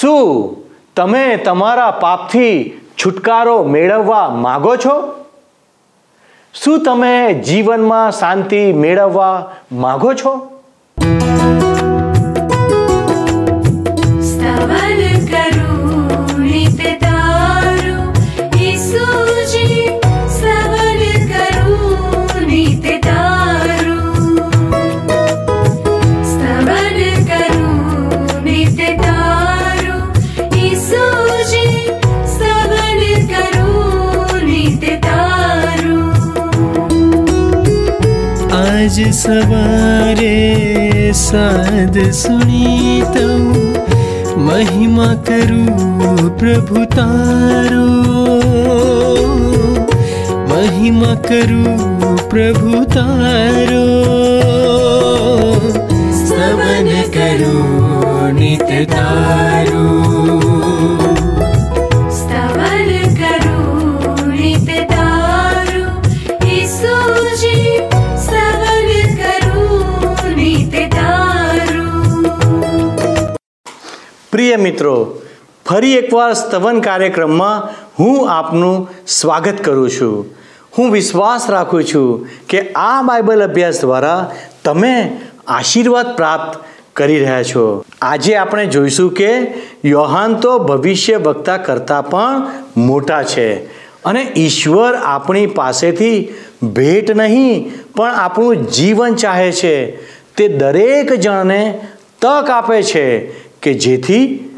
શું તમે તમારા પાપથી છુટકારો મેળવવા માગો છો? શું તમે જીવનમાં શાંતિ મેળવવા માગો છો? सवारे साध सुनीतौ महिमा करु प्रभु तारो। महिमा करु प्रभु तारो। स्तवन करु नित तारु। પ્રિય મિત્રો, ફરી એકવાર સ્તવન કાર્યક્રમમાં હું આપનું સ્વાગત કરું છું. હું વિશ્વાસ રાખું છું કે આ બાઇબલ અભ્યાસ દ્વારા તમે આશીર્વાદ પ્રાપ્ત કરી રહ્યા છો. આજે આપણે જોઈશું કે યોહાન તો ભવિષ્ય વક્તા કરતાં પણ મોટા છે અને ઈશ્વર આપણી પાસેથી ભેટ નહીં, પણ આપણું જીવન ચાહે છે. તે દરેક જણને તક આપે છે. કે જેથી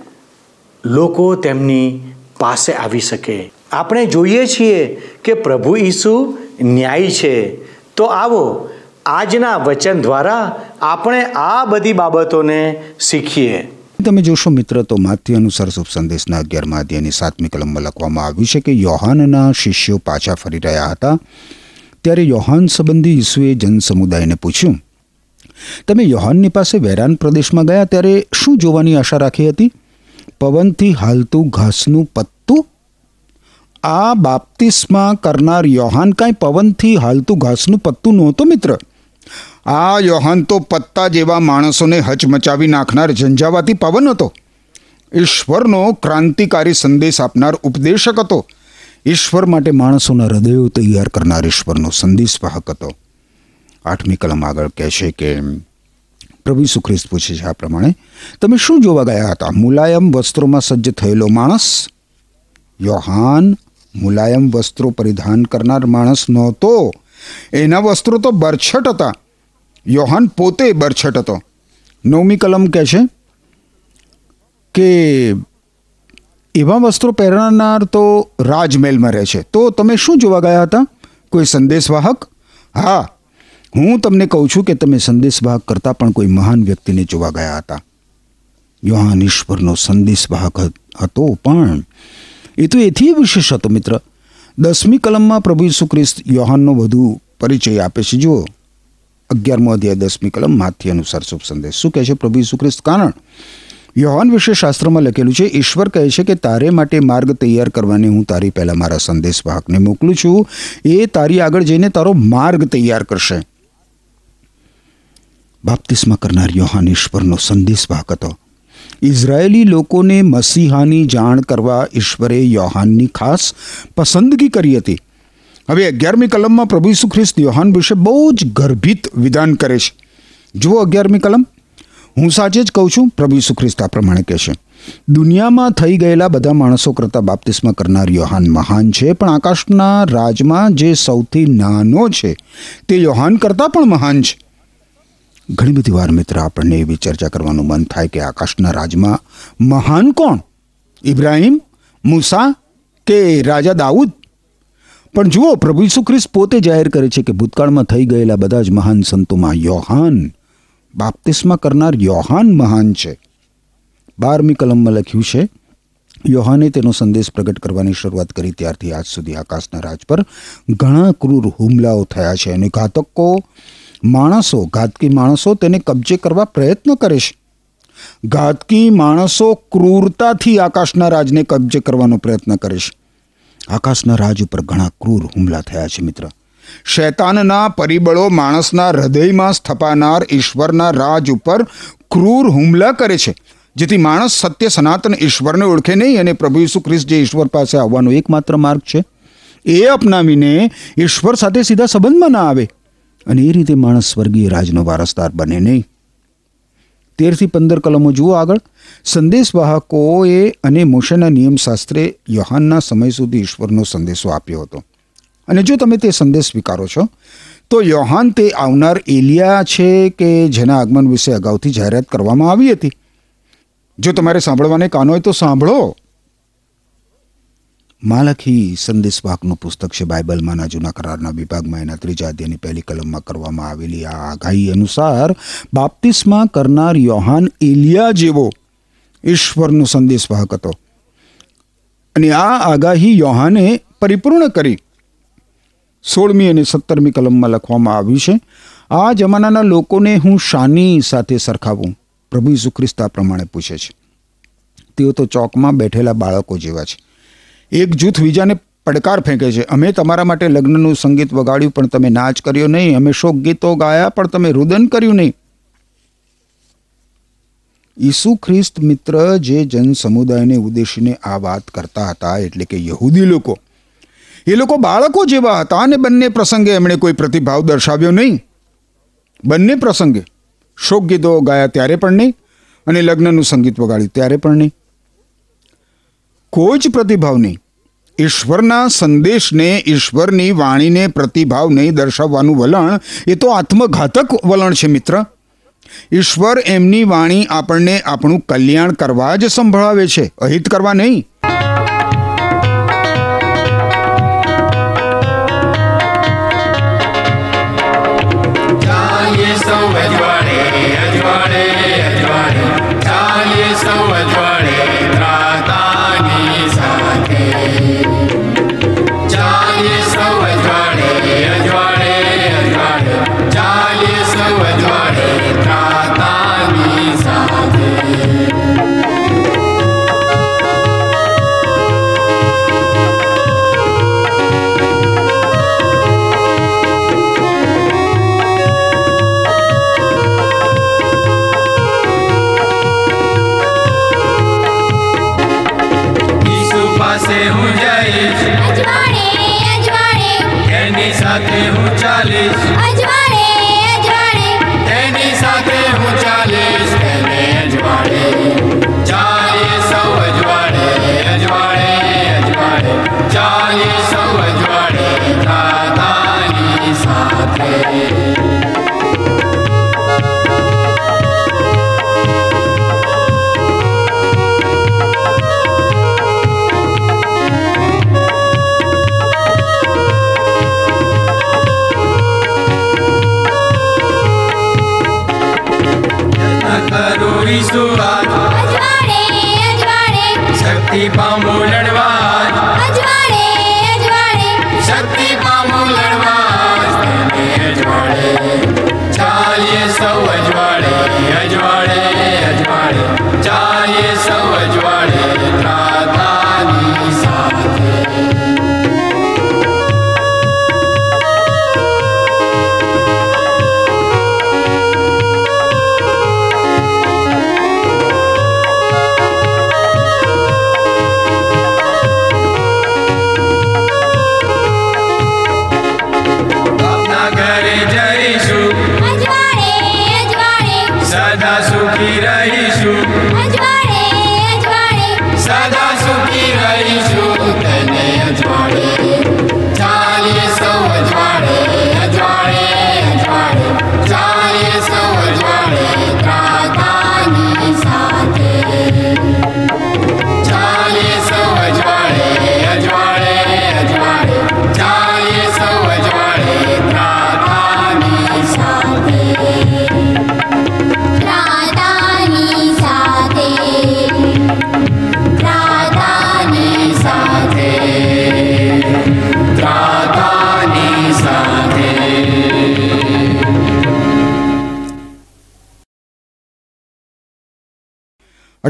લોકો તેમની પાસે આવી શકે. આપણે જોઈએ છીએ કે પ્રભુ ઈસુ ન્યાય છે. તો આવો, આજના વચન દ્વારા આપણે આ બધી બાબતોને શીખીએ. તમે જોશો મિત્ર, તો માથ્ય અનુસાર સંદેશના અગિયારમાં અધ્યાયની સાતમી કલમમાં લખવામાં આવ્યું છે કે યોહાનના શિષ્યો પાછા ફરી રહ્યા હતા. ત્યારે યોહાન સંબંધી ઈસુએ જન સમુદાયને પૂછ્યું તમે યોહાનની પાસે વેરાન પ્રદેશમાં ગયા ત્યારે શું જોવાની આશા રાખી હતી? પવનથી હાલતું ઘાસનું પત્તું? આ બાપ્તિસમાં કરનાર યોહાન કાંઈ પવનથી હાલતું ઘાસનું પત્તું નહોતું મિત્ર. આ યોહાન તો પત્તા જેવા માણસોને હચમચાવી નાખનાર ઝંઝાવાતી પવન હતો. ઈશ્વરનો ક્રાંતિકારી સંદેશ આપનાર ઉપદેશક હતો. ઈશ્વર માટે માણસોના હૃદયો તૈયાર કરનાર ઈશ્વરનો સંદેશવાહક હતો. આઠમી કલમ આગળ કહે છે કે પ્રભુ ઈસુ પૂછે છે આ પ્રમાણે, તમે શું જોવા ગયા હતા? મુલાયમ વસ્ત્રોમાં સજ્જ થયેલો માણસ? યોહાન, મુલાયમ વસ્ત્રો પરિધાન કરનાર માણસ નહોતો. એના વસ્ત્રો તો બરછટ હતા. યોહાન, પોતે બરછટ હતો. નવમી કલમ કહે છે કે, એવા વસ્ત્રો પહેરનાર તો રાજમહેલમાં રહે છે. તો તમે શું જોવા ગયા હતા? કોઈ સંદેશવાહક? હા હું તમને કહું છું કે તમે સંદેશવાહક કરતાં પણ કોઈ મહાન વ્યક્તિને જોવા ગયા હતા. યોહાન ઈશ્વરનો સંદેશવાહક હતો પણ એ તો એથી વિશેષ હતો મિત્ર. દસમી કલમમાં પ્રભુ ઈસુ ખ્રિસ્ત યોહાનનો વધુ પરિચય આપે છે. જુઓ, અગિયારમો અધ્યાય દસમી કલમ માથી અનુસાર શુભ સંદેશ. શું કહે છે પ્રભુ ઈસુ ખ્રિસ્ત કારણ, યોહાન વિશે શાસ્ત્રમાં લખેલું છે, ઈશ્વર કહે છે કે તારે માટે માર્ગ તૈયાર કરવાની હું તારી પહેલાં મારા સંદેશવાહકને મોકલું છું. એ તારી આગળ જઈને તારો માર્ગ તૈયાર કરશે. બાપ્તિસ્મા કરનાર યોહાન ઈશ્વરનો સંદેશવાહક હતો. ઇઝરાયેલી લોકોને મસીહાની જાણ કરવા ઈશ્વરે યોહાનની ખાસ પસંદગી કરી હતી. હવે અગિયારમી કલમમાં પ્રભુ ઈસુ ખ્રિસ્ત યોહાન વિશે બહુ જ ગર્ભિત વિધાન કરે છે. જુઓ અગિયારમી કલમ. હું સાચે જ કહું છું, પ્રભુ ઈસુ ખ્રિસ્ત આ પ્રમાણે કહેશે દુનિયામાં થઈ ગયેલા બધા માણસો કરતાં બાપ્તિસ્મા કરનાર યોહાન મહાન છે, પણ આકાશના રાજમાં જે સૌથી નાનો છે, તે યોહાન કરતાં પણ મહાન છે. ઘણી બધી વાર મિત્ર આપણને એવી ચર્ચા કરવાનું મન થાય કે આકાશના રાજમાં મહાન કોણ? ઇબ્રાહિમ, મૂસા કે રાજા દાઉદ? પણ જુઓ, પ્રભુ ઈસુ ખ્રિસ્ત પોતે જાહેર કરે છે કે ભૂતકાળમાં થઈ ગયેલા બધા જ મહાન સંતોમાં યોહાન, બાપ્તિસ્મા કરનાર યોહાન મહાન છે. બારમી કલમમાં લખ્યું છે, યોહાને તેનો સંદેશ પ્રગટ કરવાની શરૂઆત કરી ત્યારથી આજ સુધી આકાશના રાજ પર ઘણા ક્રૂર હુમલાઓ થયા છે અને ઘાતકો માણસો, ઘાતકી માણસો તેને કબજે કરવા પ્રયત્ન કરે છે. ઘાતકી માણસો ક્રૂરતાથી આકાશના રાજને કબજે કરવાનો પ્રયત્ન કરે છે. આકાશના રાજ ઉપર ઘણા ક્રૂર હુમલા થયા છે મિત્ર. શૈતાનના પરિબળો માણસના હૃદયમાં સ્થપાનાર ઈશ્વરના રાજ ઉપર ક્રૂર હુમલા કરે છે. જેથી માણસ સત્ય સનાતન ઈશ્વરને ઓળખે નહીં અને પ્રભુ ઈસુ ખ્રિસ્ત જે ઈશ્વર પાસે આવવાનો એકમાત્ર માર્ગ છે, એ અપનાવીને ઈશ્વર સાથે સીધા સંબંધમાં ના આવે. અને એ રીતે માણસ સ્વર્ગીય રાજનો વારસદાર બને નહીં. તેરથી પંદર કલમો જુઓ આગળ. સંદેશવાહકોએ અને મોશેના નિયમશાસ્ત્રે યોહાનના સમય સુધી ઈશ્વરનો સંદેશો આપ્યો હતો. અને જો તમે તે સંદેશ સ્વીકારો છો, તો યોહાન તે આવનાર એલિયા છે કે જેના આગમન વિશે અગાઉથી જાહેરાત કરવામાં આવી હતી? જો તમારે સાંભળવાને કાન હોય તો સાંભળો. માલખી સંદેશવાકનું પુસ્તક છે. બાઇબલમાંના જૂના કરારના વિભાગમાં એના ત્રીજા અધ્યાયની પહેલી કલમમાં કરવામાં આવેલી આ આગાહી અનુસાર બાપ્તિસ્મા કરનાર યોહાન એલિયા જેવો ઈશ્વરનો સંદેશવાહક હતો. અને આ આગાહી યોહાને પરિપૂર્ણ કરી. સોળમી અને સત્તરમી કલમમાં લખવામાં આવ્યું છે, આ જમાનાના લોકોને હું શાની સાથે સરખાવું, પ્રભુ ખ્રિસ્ત પ્રમાણે પૂછે છે. તેઓ તો ચોકમાં બેઠેલા બાળકો જેવા છે. એક જૂથ બીજાને પડકાર ફેંકે છે. અમે તમારા માટે લગ્નનું સંગીત વગાડ્યું, પણ તમે નાચ કર્યો નહીં. અમે શોક ગીતો ગાયા, પણ તમે રુદન કર્યું નહીં. ઈસુ ખ્રિસ્ત મિત્ર જે જન સમુદાયને ઉદ્દેશીને આ વાત કરતા હતા, એટલે કે યહૂદી લોકો. એ લોકો બાળકો જેવા હતા અને બંને પ્રસંગે એમણે કોઈ પ્રતિભાવ દર્શાવ્યો નહીં. બંને પ્રસંગે શોક ગીતો ગાયા ત્યારે પણ નહીં અને લગ્નનું સંગીત વગાડ્યું ત્યારે પણ નહીં. કોઈ જ પ્રતિભાવ નહીં. ઈશ્વરના સંદેશને, ઈશ્વરની વાણીને પ્રતિભાવ નહીં દર્શાવવાનું વલણ, એ તો આત્મઘાતક વલણ છે મિત્ર. ઈશ્વર એમની વાણી આપણને આપણું કલ્યાણ કરવા જ સંભળાવે છે. અહિત કરવા નહીં. કરું ઈસુ વાત અજવાળે અજવાળે. શક્તિ પામો લડવા.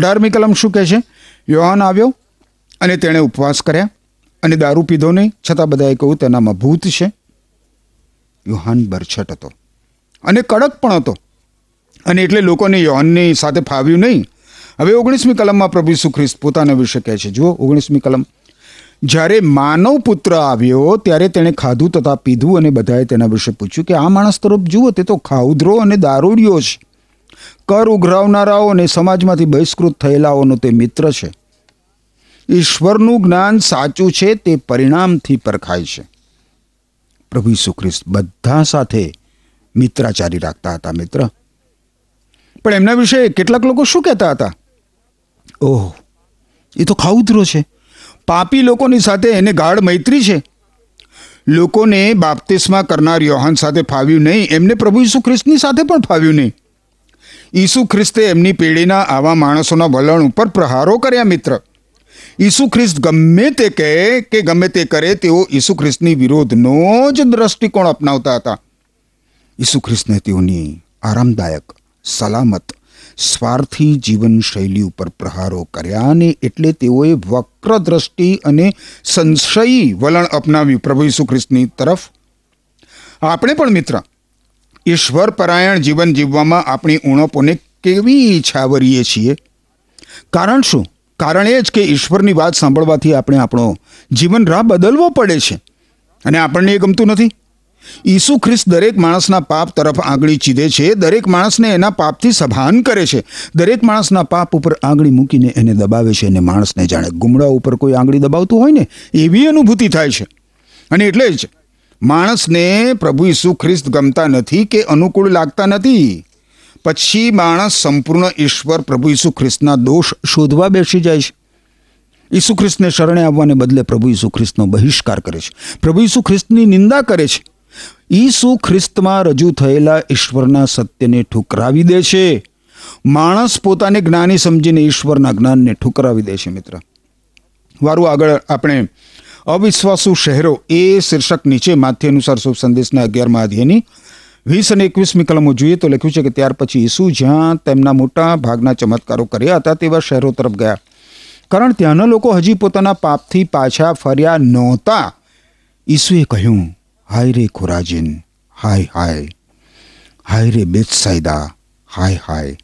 અઢારમી કલમ શું કહે છે? યોહાન આવ્યો અને તેણે ઉપવાસ કર્યા અને દારૂ પીધો નહીં, છતાં બધાએ કહ્યું, તેનામાં ભૂત છે. યોહાન બરછટ હતો અને કડક પણ હતો. અને એટલે લોકોને યોહાનની સાથે ફાવ્યું નહીં. હવે ઓગણીસમી કલમમાં પ્રભુ ઈસુ ખ્રિસ્ત પોતાના વિશે કહે છે. જુઓ, ઓગણીસમી કલમ. જ્યારે માનવ પુત્ર આવ્યો, ત્યારે તેણે ખાધું તથા પીધું અને બધાએ તેના વિશે પૂછ્યું કે, આ માણસ તરફ જુઓ, તે તો ખાઉધરો અને દારૂડિયો છે. કર ઉઘરાવનારાઓ અને સમાજમાંથી બહિષ્કૃત થયેલાઓનો તે મિત્ર છે. ઈશ્વરનું જ્ઞાન સાચું છે તે પરિણામથી પરખાય છે. પ્રભુ ઈસુ ખ્રિસ્ત બધા સાથે મિત્રાચારી રાખતા હતા મિત્ર. પણ એમના વિશે કેટલાક લોકો શું કહેતા હતા? ઓહ, એ તો ખાઉધરો છે. પાપી લોકોની સાથે એને ગાઢ મૈત્રી છે. લોકોને બાપ્તિસ્મા કરનાર યોહાન સાથે ફાવ્યું નહીં, એમને પ્રભુ ઈસુ ખ્રિસ્તની સાથે પણ ફાવ્યું નહીં. ઈસુ ખ્રિસ્તે એમની પેઢીના આવા માણસોના વલણ ઉપર પ્રહારો કર્યા, મિત્ર. ઈસુ ખ્રિસ્ત ગમે તે કહે કે ગમે તે કરે, તેઓ ઈસુ ખ્રિસ્તની વિરોધનો જ દ્રષ્ટિકોણ અપનાવતા હતા. ઈસુ ખ્રિસ્તને તેઓની આરામદાયક, સલામત, સ્વાર્થી જીવનશૈલી ઉપર પ્રહારો કર્યા અને એટલે તેઓએ વક્ર દ્રષ્ટિ અને સંશયી વલણ અપનાવ્યું પ્રભુ ઈસુ ખ્રિસ્તની તરફ. આપણે પણ, મિત્ર ઈશ્વર પરાયણ જીવન જીવવામાં આપણી ઉણપોને કેવી છાવરીએ છીએ? કારણ શું? કારણ એ જ કે ઈશ્વરની વાત સાંભળવાથી આપણે આપણો જીવન રાહ બદલવો પડે છે. અને આપણને એ ગમતું નથી. ઈસુ ખ્રિસ્ત દરેક માણસના પાપ તરફ આંગળી ચીધે છે, દરેક માણસને એના પાપથી સભાન કરે છે. દરેક માણસના પાપ ઉપર આંગળી મૂકીને એને દબાવે છે અને માણસને જાણે ગુમડા ઉપર કોઈ આંગળી દબાવતું હોય ને, એવી અનુભૂતિ થાય છે. અને એટલે જ માણસને પ્રભુ ઈસુ ખ્રિસ્ત ગમતા નથી કે અનુકૂળ લાગતા નથી. પછી માણસ સંપૂર્ણ ઈશ્વર પ્રભુ ઈસુ ખ્રિસ્તના દોષ શોધવા બેસી જાય છે. ઈસુ ખ્રિસ્તને શરણે આવવાને બદલે પ્રભુ ઈસુ ખ્રિસ્તનો બહિષ્કાર કરે છે. પ્રભુ ઈસુ ખ્રિસ્તની નિંદા કરે છે. ઈસુ ખ્રિસ્તમાં રજૂ થયેલા ઈશ્વરના સત્યને ઠુકરાવી દે છે. માણસ પોતાને જ્ઞાની સમજીને ઈશ્વરના જ્ઞાનને ઠુકરાવી દે છે મિત્ર. વારું આગળ આપણે અવિશ્વાસુ શહેરો એ શીર્ષક નીચે માથ્ય અનુસાર શુભ સંદેશના અગિયારમાં અધ્યયની વીસ અને એકવીસમી કલમો જોઈએ તો લખ્યું છે કે ત્યાર પછી ઈસુ જ્યાં તેમના મોટા ભાગના ચમત્કારો કર્યા હતા તેવા શહેરો તરફ ગયા. કારણ ત્યાંના લોકો હજી પોતાના પાપથી પાછા ફર્યા નહોતા. ઈસુએ કહ્યું, હાય રે ખોરાજીન, હાય હાય. હાય રે બેતસાયદા, હાય હાય.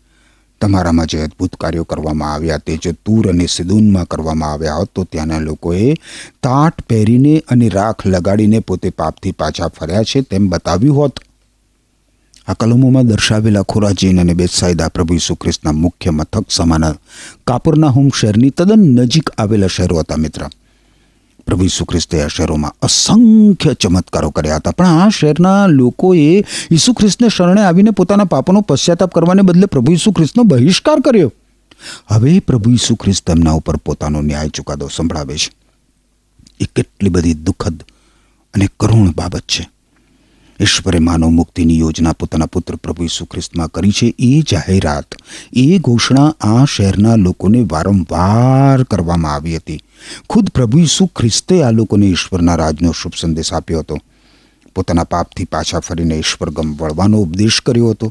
તમારામાં જે અદ્ભુત કાર્યો કરવામાં આવ્યા તે જો તૂર અને સિદૂનમાં કરવામાં આવ્યા હોત, તો ત્યાંના લોકોએ તાટ પહેરીને અને રાખ લગાડીને પોતે પાપથી પાછા ફર્યા છે તેમ બતાવ્યું હોત. આ કલમોમાં દર્શાવેલા ખોરાજીન અને બેસાયદા પ્રભુ ઈસુ ખ્રિસ્તના મુખ્ય મથક સમાન કાપુરના હોમ શહેરની તદ્દન નજીક આવેલા શહેરો હતા મિત્ર. પ્રભુ ઈસુ ખ્રિસ્તે આ શહેરોમાં અસંખ્ય ચમત્કારો કર્યા હતા. પણ આ શહેરના લોકોએ ઈસુ ખ્રિસ્તને શરણે આવીને પોતાના પાપોનો પશ્ચાતાપ કરવાને બદલે પ્રભુ ઈસુ ખ્રિસ્તનો બહિષ્કાર કર્યો. હવે પ્રભુ ઈસુ ખ્રિસ્ત તેમના ઉપર પોતાનો ન્યાય ચુકાદો સંભળાવે છે. એ કેટલી બધી દુઃખદ અને કરુણ બાબત છે. ઈશ્વરે માનવ મુક્તિની યોજના પોતાના પુત્ર પ્રભુ ઈસુ ખ્રિસ્તમાં કરી છે એ જાહેરાત. એ ઘોષણા આ શહેરના લોકોને વારંવાર કરવામાં આવી હતી. ખુદ પ્રભુ ઈસુ ખ્રિસ્તે આ લોકોને ઈશ્વરના રાજનો શુભ સંદેશ આપ્યો હતો. પોતાના પાપથી પાછા ફરીને ઈશ્વર ગમ વળવાનો ઉપદેશ કર્યો હતો.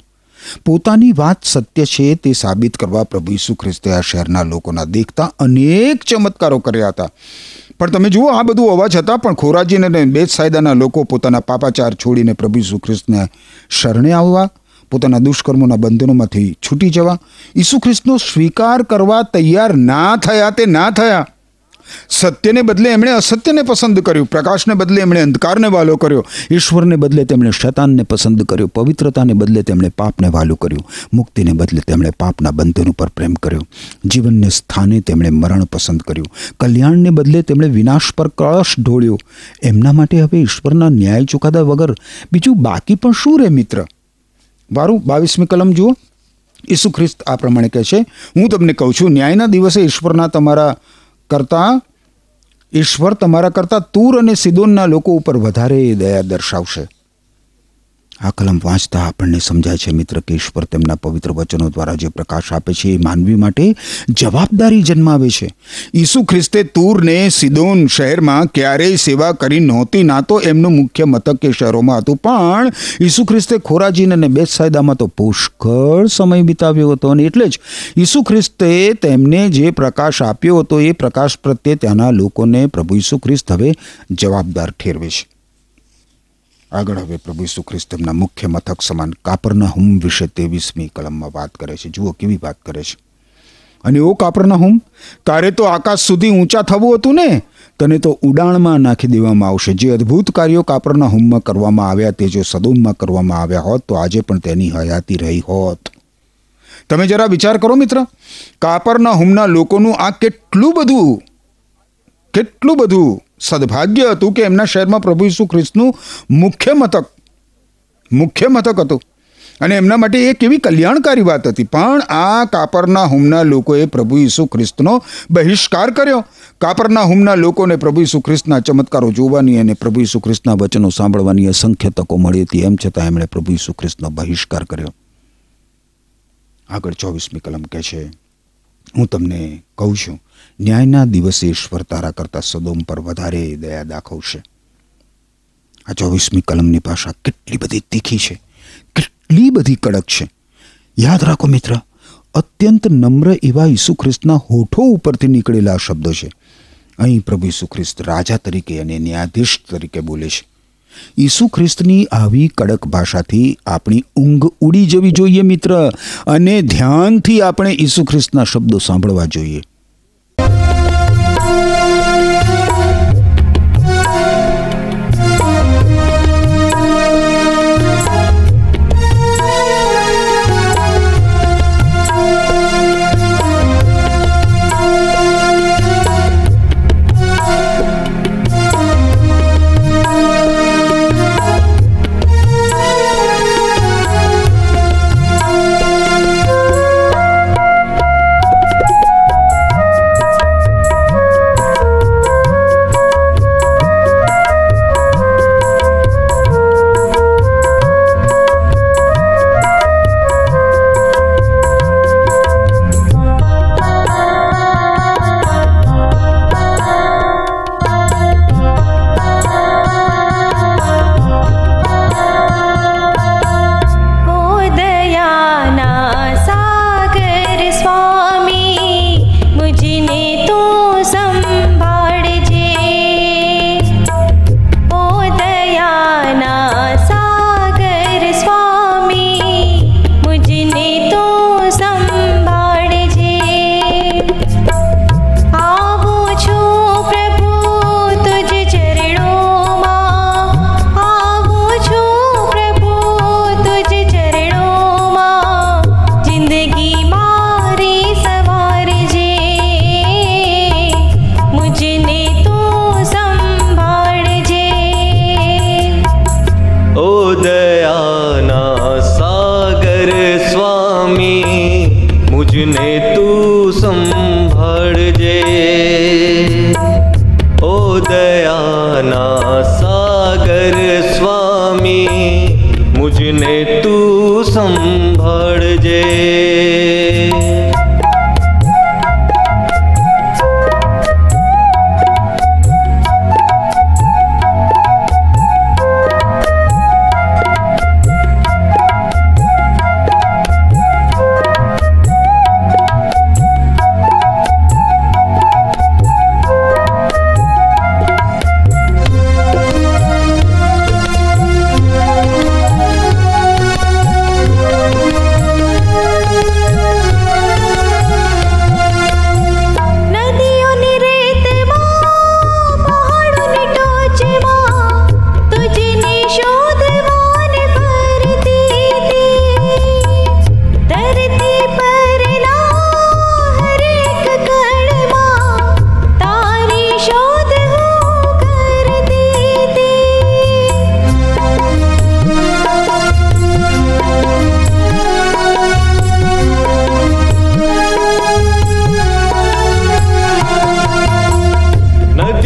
પોતાની વાત સત્ય છે તે સાબિત કરવા પ્રભુ ઈસુ ખ્રિસ્તે આ શહેરના લોકોના દેખતા અનેક ચમત્કારો કર્યા હતા. પણ તમે જુઓ, આ બધું હોવા છતાં પણ ખોરાજી અને બેસાયદાના લોકો પોતાના પાપાચાર છોડીને પ્રભુ ઈસુ શરણે આવવા, પોતાના દુષ્કર્મોના બંધનોમાંથી છૂટી જવા ઈસુ ખ્રિસ્તનો સ્વીકાર કરવા તૈયાર ના થયા તે ના થયા. સત્યને બદલે એમણે અસત્યને પસંદ કર્યું, પ્રકાશને બદલે એમણે અંધકારને વાલો કર્યો, ઈશ્વરને બદલે તેમણે શતાનને પસંદ કર્યો, પવિત્રતાને બદલે તેમણે પાપને વાલું કર્યું, મુક્તિને બદલે તેમણે પાપના બંધન ઉપર પ્રેમ કર્યો, જીવનને સ્થાને તેમણે મરણ પસંદ કર્યું, કલ્યાણને બદલે તેમણે વિનાશ પર કળશ ઢોળ્યો. એમના માટે હવે ઈશ્વરના ન્યાય ચુકાદા વગર બીજું બાકી પણ શું રહે મિત્ર? વારું, બાવીસમી કલમ જુઓ. ઈસુ ખ્રિસ્ત આ પ્રમાણે કહે છે, હું તમને કહું છું, ન્યાયના દિવસે ઈશ્વરના તમારા કરતાં ઈશ્વર તમારા કરતાં તૂર અને સિદોનના લોકો ઉપર વધારે દયા દર્શાવશે. આ કલમ વાંચતા આપણને સમજાય છે, મિત્ર, કે ઈશ્વર તેમના પવિત્ર વચનો દ્વારા જે પ્રકાશ આપે છે એ માનવી માટે જવાબદારી જન્માવે છે. ઈસુ ખ્રિસ્તે તૂરને સિદોન શહેરમાં ક્યારેય સેવા કરી નહોતી, ના તો એમનું મુખ્ય મથક કે શહેરોમાં હતું. પણ ઈસુ ખ્રિસ્તે ખોરાજીન અને બેતસાયદામાં તો પુષ્કળ સમય વિતાવ્યો હતો અને એટલે જ ઈસુ ખ્રિસ્તે તેમને જે પ્રકાશ આપ્યો હતો એ પ્રકાશ પ્રત્યે ત્યાંના લોકોને પ્રભુ ઈસુ ખ્રિસ્ત હવે જવાબદાર ઠેરવે છે. આગળ હવે પ્રભુ ઈસુ ખ્રિસ્તમના મુખ્ય મથક સમાન કાપરના હુમ વિશે તેવીસમી કલમમાં વાત કરે છે. જુઓ કેવી વાત કરે છે. અને ઓ કાપરના હુમ, તારે તો આકાશ સુધી ઊંચા થવું હતું ને? તને તો ઉડાણમાં નાખી દેવામાં આવશે. જે અદ્ભુત કાર્યો કાપરના હુમમાં કરવામાં આવ્યા, તે જો સદોમમાં કરવામાં આવ્યા હોત, તો આજે પણ તેની હયાતી રહી હોત. તમે જરા વિચાર કરો મિત્ર, કાપરના હુમના લોકોનું આ કેટલું બધું કેટલું બધું સદભાગ્ય હતું કે એમના શહેરમાં પ્રભુ ઈસુ ખ્રિસ્તનું મુખ્ય મથક મુખ્ય મથક હતું. અને એમના માટે એ કેવી કલ્યાણકારી વાત હતી. પણ આ કાપરના હુમના લોકોએ પ્રભુ ઈસુ ખ્રિસ્તનો બહિષ્કાર કર્યો. કાપરના હુમના લોકોને પ્રભુ ઈસુ ખ્રિસ્તના ચમત્કારો જોવાની અને પ્રભુ ઈસુ ખ્રિસ્તના વચનો સાંભળવાની અસંખ્ય તકો મળી હતી. એમ છતાં એમણે પ્રભુ ઈસુ ખ્રિસ્તનો બહિષ્કાર કર્યો. આગળ ચોવીસમી કલમ કહે છે, હું તમને કહું છું ન્યાયના દિવસે ઈશ્વર તારા કરતાં સદોમ પર વધારે દયા દાખવશે. આ ચોવીસમી કલમની ભાષા કેટલી બધી તીખી છે, કેટલી બધી કડક છે. યાદ રાખો મિત્ર, અત્યંત નમ્ર એવા ઈસુ ખ્રિસ્તના હોઠો ઉપરથી નીકળેલા શબ્દો છે. અહીં પ્રભુ ઈસુ ખ્રિસ્ત રાજા તરીકે અને ન્યાયાધીશ તરીકે બોલે છે. ઈસુ ખ્રિસ્તની આવી કડક ભાષાથી આપણી ઊંઘ ઉડી જવી જોઈએ મિત્ર, અને ધ્યાનથી આપણે ઈસુ ખ્રિસ્તના શબ્દો સાંભળવા જોઈએ.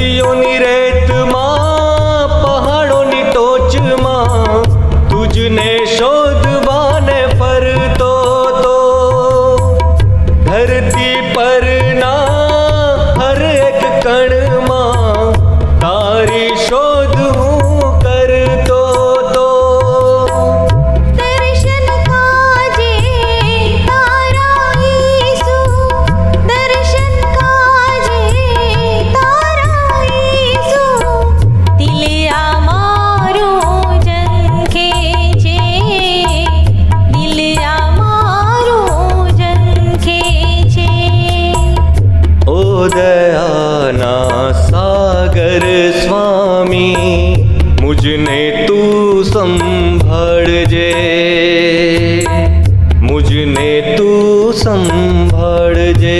સખીઓની રે સંભાળજે.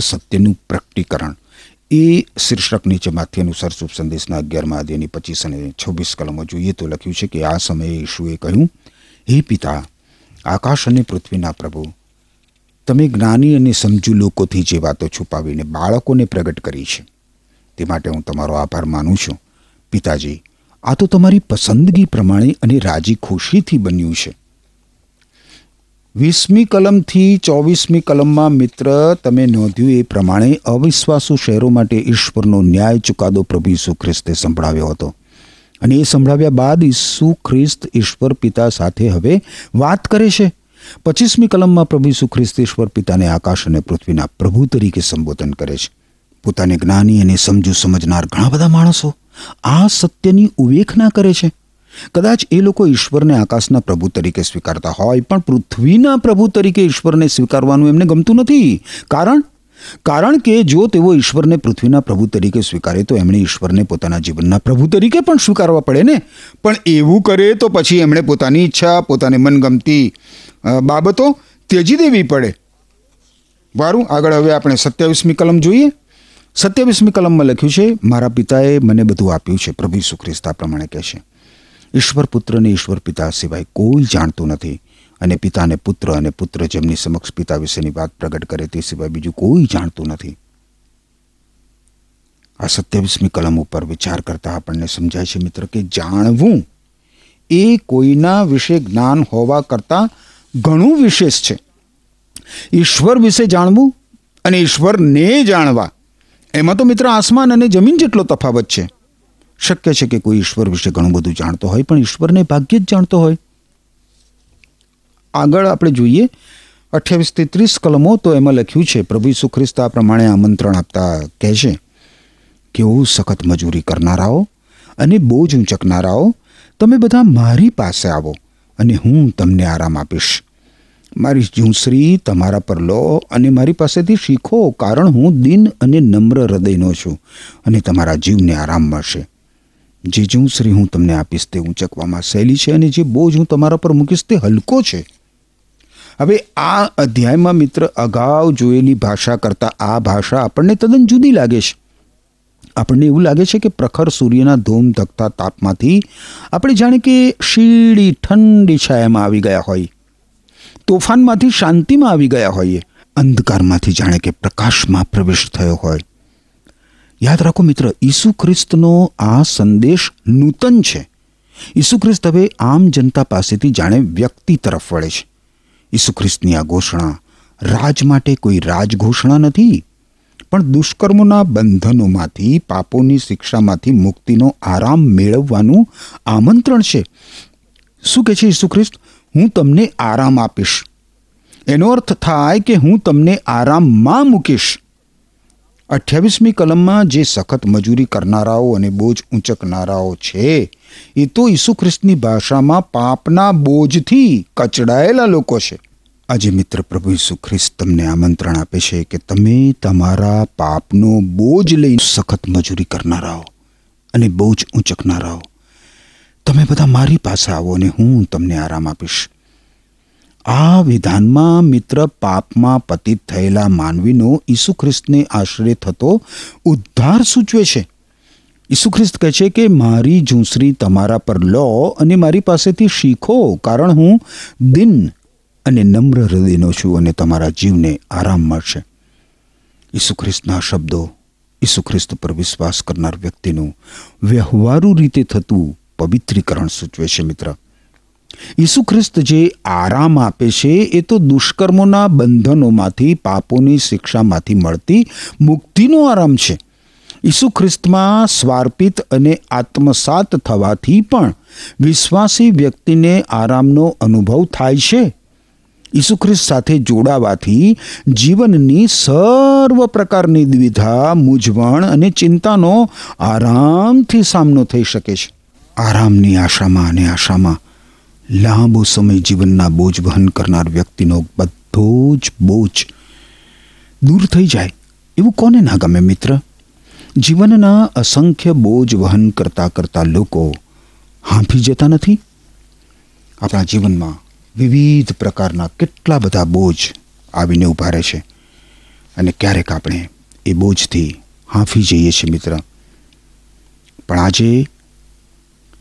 સત્યનું પ્રકટીકરણ. એ શીર્ષક નીચે અનુસાર શુભ સંદેશના અગિયારમાં અધ્યયની પચીસ અને છવ્વીસ કલમો જોઈએ તો લખ્યું છે કે આ સમયે ઈશુએ કહ્યું, હે પિતા, આકાશ અને પૃથ્વીના પ્રભુ, તમે જ્ઞાની અને સમજુ લોકોથી જે વાતો છુપાવીને બાળકોને પ્રગટ કરી છે. તે માટે હું તમારો આભાર માનું છું. પિતાજી, આ તો તમારી પસંદગી પ્રમાણે અને રાજી ખુશીથી બન્યું છે. વીસમી કલમથી ચોવીસમી કલમમાં મિત્ર, તમે નોંધ્યું એ પ્રમાણે અવિશ્વાસુ શહેરો માટે ઈશ્વરનો ન્યાય ચુકાદો પ્રભુ ઈસુ ખ્રિસ્તે સંભળાવ્યો હતો. અને એ સંભળાવ્યા બાદ ઈસુ ખ્રિસ્ત ઈશ્વર પિતા સાથે હવે વાત કરે છે. પચીસમી કલમમાં પ્રભુ ઈસુ ખ્રિસ્ત ઈશ્વર પિતાને આકાશ અને પૃથ્વીના પ્રભુ તરીકે સંબોધન કરે છે. પોતાને જ્ઞાની અને સમજુ સમજનાર ઘણા બધા માણસો આ સત્યની ઉવેખના કરે છે. કદાચ એ લોકો ઈશ્વરને આકાશના પ્રભુ તરીકે સ્વીકારતા હોય, પણ પૃથ્વીના પ્રભુ તરીકે ઈશ્વરને સ્વીકારવાનું એમને ગમતું નથી. કારણ? કારણ કે જો તેઓ ઈશ્વરને પૃથ્વીના પ્રભુ તરીકે સ્વીકારે, તો એમણે ઈશ્વરને પોતાના જીવનના પ્રભુ તરીકે પણ સ્વીકારવા પડે ને? પણ એવું કરે તો પછી એમણે પોતાની ઈચ્છા, પોતાને મનગમતી બાબતો ત્યજી દેવી પડે. વારું, આગળ હવે આપણે સત્યાવીસમી કલમ જોઈએ. સત્યાવીસમી કલમમાં લખ્યું છે, મારા પિતાએ મને બધું આપ્યું છે, પ્રભુ સુખ્રિસ્તા પ્રમાણે કહે છે. ઈશ્વર પુત્રને ઈશ્વર પિતા સિવાય કોઈ જાણતું નથી. અને પિતાને પુત્ર અને પુત્ર જેમની સમક્ષ પિતા વિશેની વાત પ્રગટ કરે તે સિવાય બીજું કોઈ જાણતું નથી. આ સત્યાવીસમી કલમ ઉપર વિચાર કરતા આપણને સમજાય છે મિત્ર કે જાણવું એ કોઈના વિશે જ્ઞાન હોવા કરતાં ઘણું વિશેષ છે. ઈશ્વર વિશે જાણવું અને ઈશ્વરને જાણવા. એમાં તો મિત્ર આસમાન અને જમીન જેટલો તફાવત છે. શક્ય છે કે કોઈ ઈશ્વર વિશે ઘણું બધું જાણતો હોય, પણ ઈશ્વરને ભાગ્યે જ જાણતો હોય. આગળ આપણે જોઈએ, અઠ્યાવીસથી ત્રીસ કલમો તો એમાં લખ્યું છે, પ્રભુ ઈસુ ખ્રિસ્ત આ પ્રમાણે આમંત્રણ આપતા કહે છે કેવો સખત મજૂરી કરનારાઓ અને બોજ ઊંચકનારાઓ, તમે બધા મારી પાસે આવો અને હું તમને આરામ આપીશ. મારી જૂંસરી તમારા પર લો અને મારી પાસેથી શીખો, કારણ હું દિન અને નમ્ર હૃદયનો છું અને તમારા જીવને આરામ મળશે. જે જૂંસરી હું તમને આપીશ તે ઊંચકવામાં સહેલી છે અને જે બોજ હું તમારા પર મૂકીશ તે હલકો છે. હવે આ અધ્યાયમાં મિત્ર અગાઉ જોયેલી ભાષા કરતાં આ ભાષા આપણને તદ્દન જુદી લાગે છે. આપણને એવું લાગે છે કે પ્રખર સૂર્યના ધૂમ ધકતા તાપમાંથી આપણે જાણે કે શીળી ઠંડી છાયામાં આવી ગયા હોય. તોફાનમાંથી શાંતિમાં આવી ગયા હોઈએ. અંધકારમાંથી જાણે કે પ્રકાશમાં પ્રવેશ થયો હોય. યાદ રાખો મિત્ર, ઈસુ ખ્રિસ્તનો આ સંદેશ નૂતન છે. ઈસુ ખ્રિસ્ત હવે આમ જનતા પાસેથી જાણે વ્યક્તિ તરફ વળે છે. ઈસુ ખ્રિસ્તની આ ઘોષણા રાજ માટે કોઈ રાજ ઘોષણા નથી, પણ દુષ્કર્મોના બંધનોમાંથી, પાપોની શિક્ષામાંથી મુક્તિનો આરામ મેળવવાનું આમંત્રણ છે. શું કહે છે ઈસુ ખ્રિસ્ત? હું તમને આરામ આપીશ. એનો અર્થ થાય કે હું તમને આરામમાં મૂકીશ. અઠ્યાવીસમી કલમમાં જે સખત મજૂરી કરનારાઓ અને બોજ ઊંચકનારાઓ છે, એ તો ઈસુ ખ્રિસ્તની ભાષામાં પાપના બોજથી કચડાયેલા લોકો છે. આજે મિત્ર પ્રભુ ઈસુ ખ્રિસ્ત તમને આમંત્રણ આપે છે કે તમે તમારા પાપનો બોજ લઈ સખત મજૂરી કરનારાઓ અને બોજ ઊંચકનારાઓ. તમે બધા મારી પાસે આવો અને હું તમને આરામ આપીશ. આ વિધાનમાં મિત્ર પાપમાં પતિત થયેલા માનવીનો ઈસુ ખ્રિસ્તને આશરે થતો ઉદ્ધાર સૂચવે છે. ઈસુ ખ્રિસ્ત કહે છે કે, મારી ઝૂંસરી તમારા પર લો અને મારી પાસેથી શીખો, કારણ હું દિન અને નમ્ર હૃદયનો છું અને તમારા જીવને આરામ મળશે. ઈસુ ખ્રિસ્તના શબ્દો ઈસુ ખ્રિસ્ત પર વિશ્વાસ કરનાર વ્યક્તિનું વ્યવહારુ રીતે થતું પવિત્રીકરણ સૂચવે છે, મિત્ર. ઈસુ ખ્રિસ્ત જે આરામ આપે છે, એ તો દુષ્કર્મોના બંધનોમાંથી, પાપોની શિક્ષામાંથી મળતી મુક્તિનો આરામ છે. ઈસુ ખ્રિસ્તમાં સ્વાર્પિત અને આત્મસાત થવાથી પણ વિશ્વાસી વ્યક્તિને આરામનો અનુભવ થાય છે. ઈસુ ખ્રિસ્ત સાથે જોડાવાથી જીવનની સર્વ પ્રકારની દ્વિધા, મૂંઝવણ અને ચિંતાનો આરામથી સામનો થઈ શકે છે. આરામની આશામાં અને આશામાં લાંબો સમય જીવનના બોજ વહન કરનાર વ્યક્તિનો બધો જ બોજ દૂર થઈ જાય. એવું કોને ના ગમે મિત્ર? જીવનના અસંખ્ય બોજ વહન કરતા કરતા લોકો હાંફી જતા નથી? આપણા જીવનમાં વિવિધ પ્રકારના કેટલા બધા બોજ આવીને ઊભા રહે છે. અને ક્યારેક આપણે એ બોજથી હાંફી જઈએ છીએ મિત્ર. પણ આજે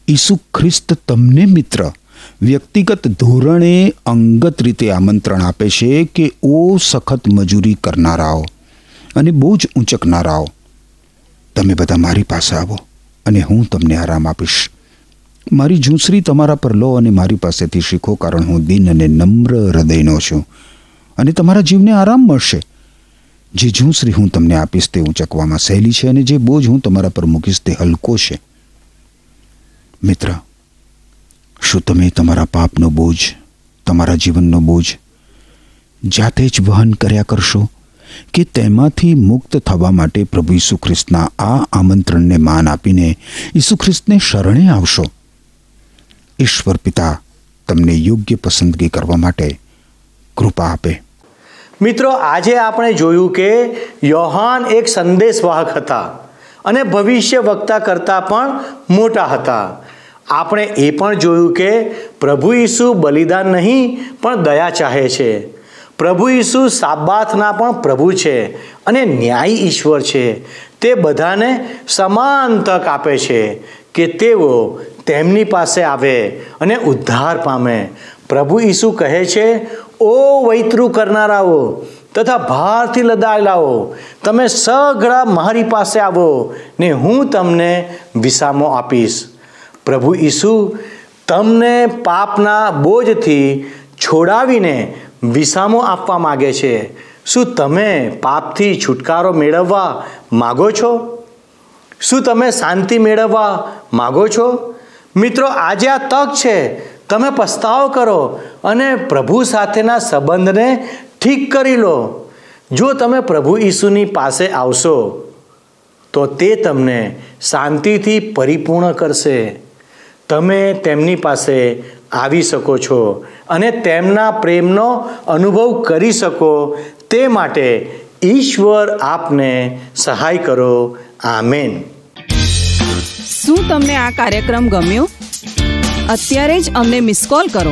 ઈસુ ખ્રિસ્ત તમને મિત્ર વ્યક્તિગત ધોરણે અંગત રીતે આમંત્રણ આપે છે કે, ઓ સખત મજૂરી કરનારાઓ અને બહુ જ ઊંચકનારાઓ, તમે બધા મારી પાસે આવો અને હું તમને આરામ આપીશ. મારી ઝૂંસરી તમારા પર લો અને મારી પાસેથી શીખો, કારણ હું દિન અને નમ્ર હૃદયનો છું અને તમારા જીવને આરામ મળશે. જે ઝૂંસરી હું તમને આપીશ તે ઊંચકવામાં સહેલી છે અને જે બોજ હું તમારા પર મૂકીશ તે હલકો છે. મિત્ર શું તમે તમારા પાપનો બોજ, તમારા જીવનનો બોજ જાતે જ વહન કર્યા કરશો કે તેમાંથી મુક્ત થવા માટે પ્રભુ ઈસુ ખ્રિસ્તના આ આમંત્રણને માન આપીને ઈસુ ખ્રિસ્તને શરણે આવશો? ઈશ્વર પિતા, તમને યોગ્ય પસંદગી કરવા માટે કૃપા આપે. મિત્રો, આજે આપણે જોયું કે યોહાન એક સંદેશવાહક હતા અને ભવિષ્ય વક્તા કરતાં પણ મોટા હતા. આપણે એ પણ જોયું કે પ્રભુ ઈસુ બલિદાન નહીં, પણ દયા ચાહે છે. પ્રભુ ઈસુ સાબાથના પણ પ્રભુ છે અને ન્યાય ઈશ્વર છે. તે બધાને સમાન તક આપે છે કે તેઓ તેમની પાસે આવે અને ઉદ્ધાર પામે. પ્રભુ ઈસુ કહે છે, ઓ વૈતરું કરનારાઓ તથા ભારથી લદાયેલાઓ, તમે સઘળા મારી પાસે આવો ને હું તમને વિસામો આપીશ. પ્રભુ ઈસુ તમને પાપના બોજથી છોડાવીને વિસામો આપવા માગે છે. શું તમે પાપથી છુટકારો મેળવવા માગો છો? શું તમે શાંતિ મેળવવા માગો છો? મિત્રો, આજે આ તક છે. તમે પસ્તાવો કરો અને પ્રભુ સાથેના સંબંધને ઠીક કરી લો. જો તમે પ્રભુ ઈસુની પાસે આવશો, તો તે તમને શાંતિથી પરિપૂર્ણ કરશે. તમે તેમની પાસે આવી શકો છો અને તેમના પ્રેમનો અનુભવ કરી શકો. તે માટે ઈશ્વર આપને સહાય કરો. આમેન. શું તમને આ કાર્યક્રમ ગમ્યો? અત્યારે જ અમને મિસ કોલ કરો.